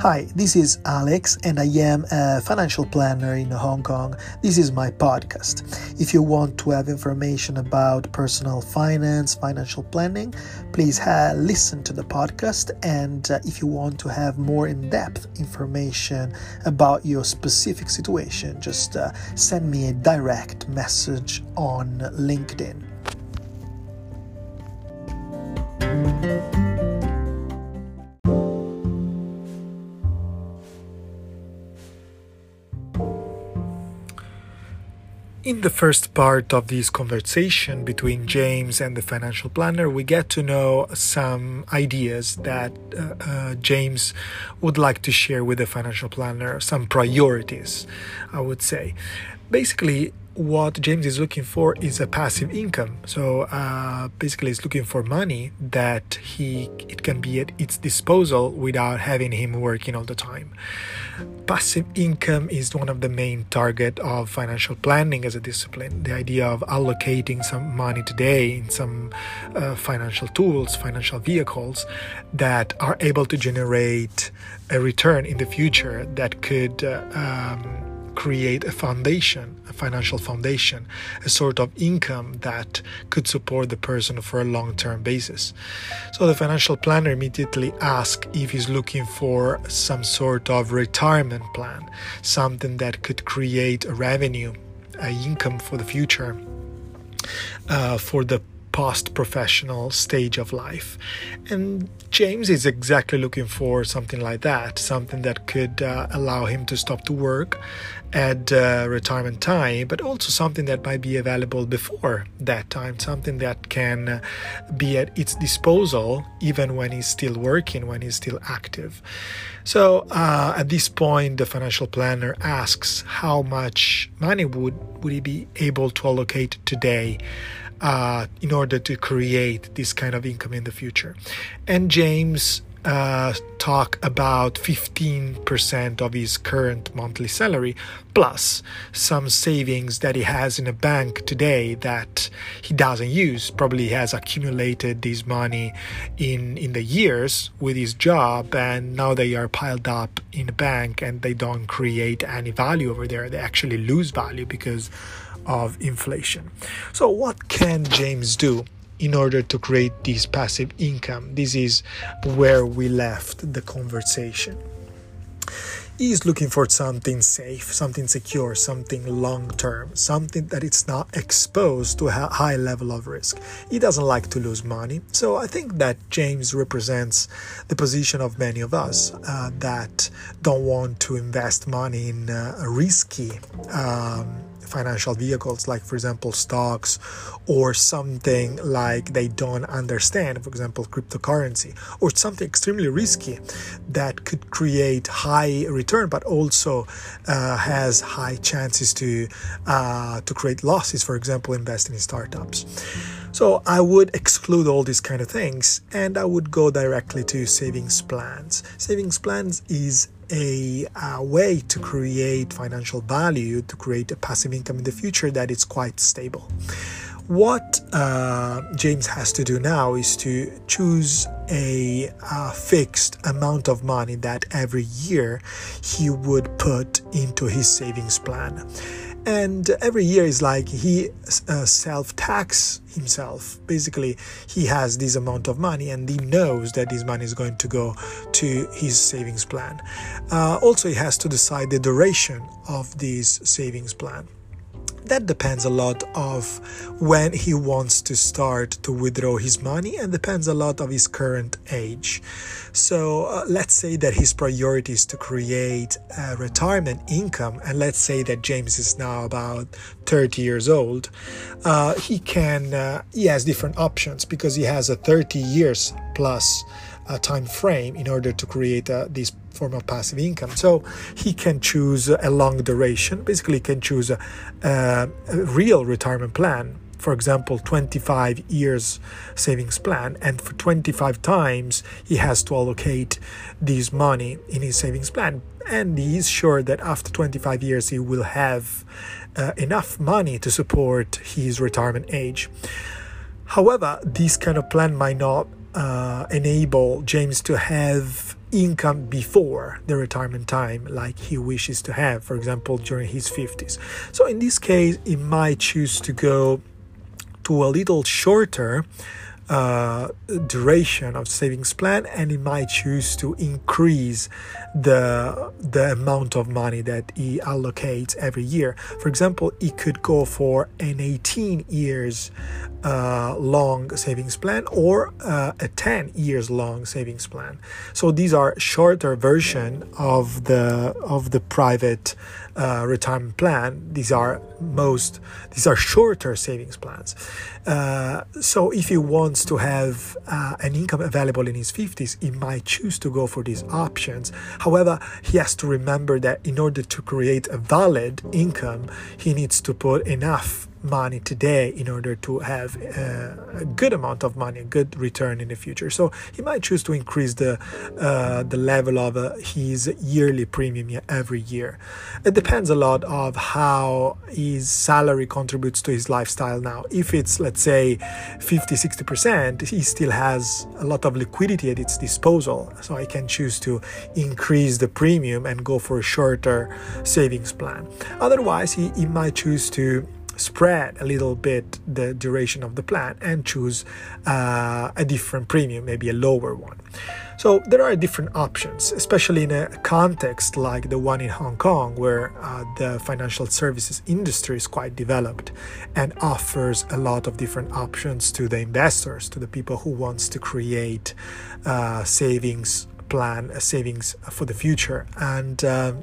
Hi, this is Alex, and I am a financial planner in Hong Kong. This is my podcast. If you want to have information about personal finance, financial planning, please ha- listen to the podcast. And uh, if you want to have more in depth information about your specific situation, just uh, send me a direct message on LinkedIn. In the first part of this conversation between James and the financial planner, we get to know some ideas that uh, uh, James would like to share with the financial planner, some priorities, I would say. Basically, what James is looking for is a passive income. So uh, basically, he's looking for money that he it can be at its disposal without having him working all the time. Passive income is one of the main target of financial planning as a discipline. The idea of allocating some money today in some uh, financial tools, financial vehicles that are able to generate a return in the future that could. Uh, um, create a foundation, a financial foundation, a sort of income that could support the person for a long term basis. So the financial planner immediately asks if he's looking for some sort of retirement plan, something that could create a revenue, an income for the future. Uh, for the post professional stage of life. And James is exactly looking for something like that, something that could uh, allow him to stop to work at uh, retirement time, but also something that might be available before that time, something that can uh, be at its disposal even when he's still working, when he's still active. So uh, at this point, the financial planner asks how much money would, would he be able to allocate today uh, in order to create this kind of income in the future. And James uh, talk about 15% of his current monthly salary plus some savings that he has in a bank today that he doesn't use. Probably has accumulated this money in in the years with his job and now they are piled up in a bank and they don't create any value over there. They actually lose value because of inflation. So, what can James do in order to create this passive income? This is where we left the conversation is looking for something safe, something secure, something long term, something that it's not exposed to a high level of risk. He doesn't like to lose money. So I think that James represents the position of many of us uh, that don't want to invest money in uh, risky. Um, financial vehicles like for example stocks or something like they don't understand for example cryptocurrency or something extremely risky that could create high return but also uh, has high chances to uh, to create losses for example investing in startups so I would exclude all these kind of things and I would go directly to savings plans. Savings plans is a, a, way to create financial value, to create a passive income in the future that is quite stable. What uh, James has to do now is to choose a, a fixed amount of money that every year he would put into his savings plan and every year is like he uh, self tax himself. Basically he has this amount of money and he knows that this money is going to go to his savings plan. Uh, also he has to decide the duration of this savings plan. That depends a lot of when he wants to start to withdraw his money and depends a lot of his current age so uh, let's say that his priority is to create a retirement income and let's say that james is now about 30 years old uh, he can uh, he has different options because he has a 30 years plus uh, time frame in order to create uh, this form of passive income. So he can choose a long duration. Basically, can choose a, a real retirement plan. For example, 25 years savings plan, and for 25 times he has to allocate this money in his savings plan. And he is sure that after 25 years he will have uh, enough money to support his retirement age. However, this kind of plan might not uh, enable James to have income before the retirement time like he wishes to have for example during his 50s so in this case he might choose to go to a little shorter uh, duration of savings plan and he might choose to increase the the amount of money that he allocates every year. For example he could go for an 18 years uh, long savings plan or uh, a 10 years long savings plan. So these are shorter version of the of the private uh, retirement plan. These are most these are shorter savings plans. Uh, so if he wants to have uh, an income available in his 50s he might choose to go for these options. However he has to remember that in order to create a valid income he needs to put enough money today in order to have uh, a good amount of money, a good return in the future. So he might choose to increase the uh, the level of uh, his yearly premium every year. It depends a lot of how his salary contributes to his lifestyle now. If it's let's say 50 60%, he still has a lot of liquidity at its disposal. So I can choose to increase the premium and go for a shorter savings plan. Otherwise, he, he might choose to spread a little bit the duration of the plan and choose uh, a different premium, maybe a lower one. So there are different options, especially in a context like the one in Hong Kong, where uh, the financial services industry is quite developed and offers a lot of different options to the investors, to the people who wants to create uh, savings plan a savings for the future. And um,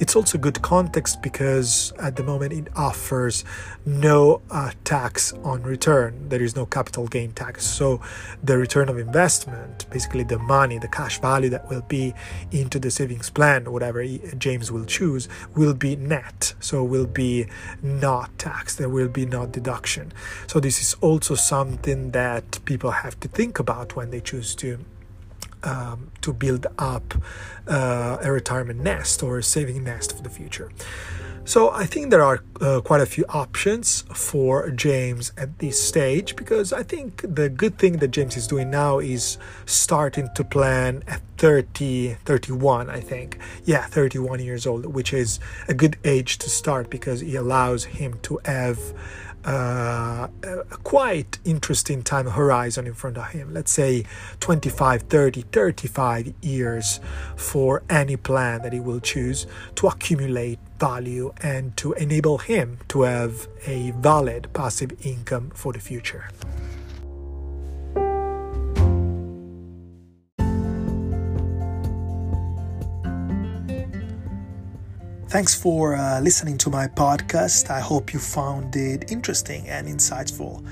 it's also good context because at the moment it offers no uh, tax on return. There is no capital gain tax. So the return of investment basically the money the cash value that will be into the savings plan whatever james will choose will be net. So will be not taxed. There will be no deduction. So this is also something that people have to think about when they choose to um, to build up uh, a retirement nest or a saving nest for the future. So I think there are uh, quite a few options for James at this stage because I think the good thing that James is doing now is starting to plan at 30, 31, I think. Yeah, 31 years old, which is a good age to start because it allows him to have uh, a quite interesting time horizon in front of him. Let's say 25, 30, 35 years for any plan that he will choose to accumulate value and to enable him to have a valid passive income for the future. Thanks for uh, listening to my podcast. I hope you found it interesting and insightful.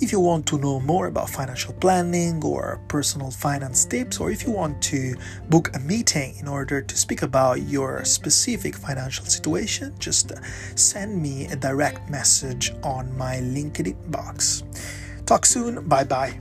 If you want to know more about financial planning or personal finance tips, or if you want to book a meeting in order to speak about your specific financial situation, just send me a direct message on my LinkedIn box. Talk soon. Bye bye.